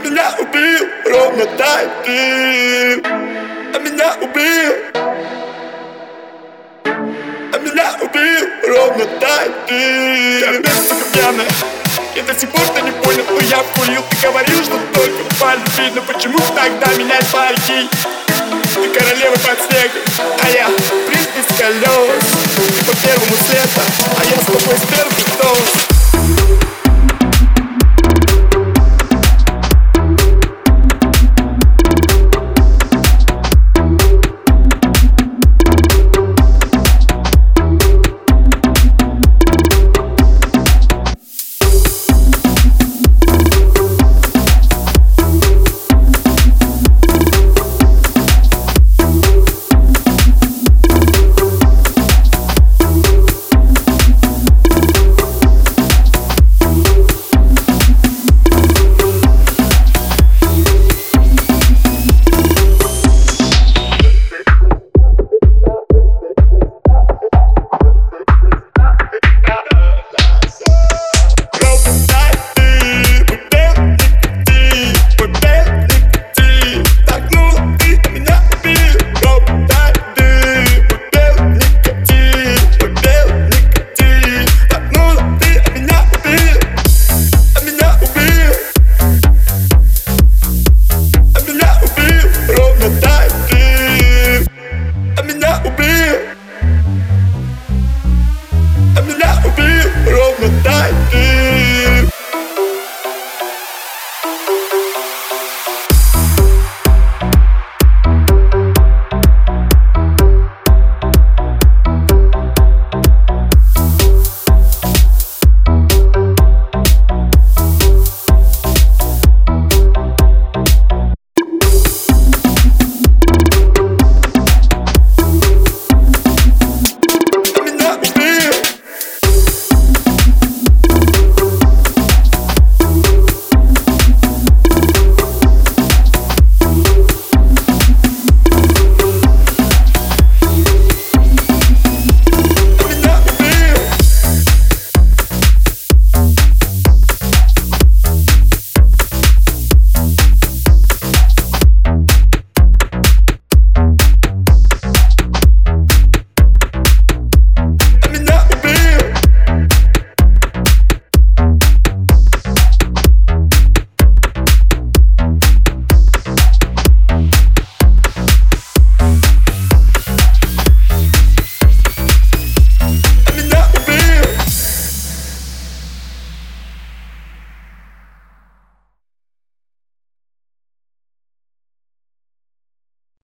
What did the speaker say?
меня убил ровно так ты. А меня убил. А меня убил ровно так ты. Я бешено пьяная и до сих пор ты не понял, но я курил Ты говорил, что только полюби Но почему тогда менять парики? Ты королева под снегом, а я принц без колес. Ты по первому света, а я с тобой с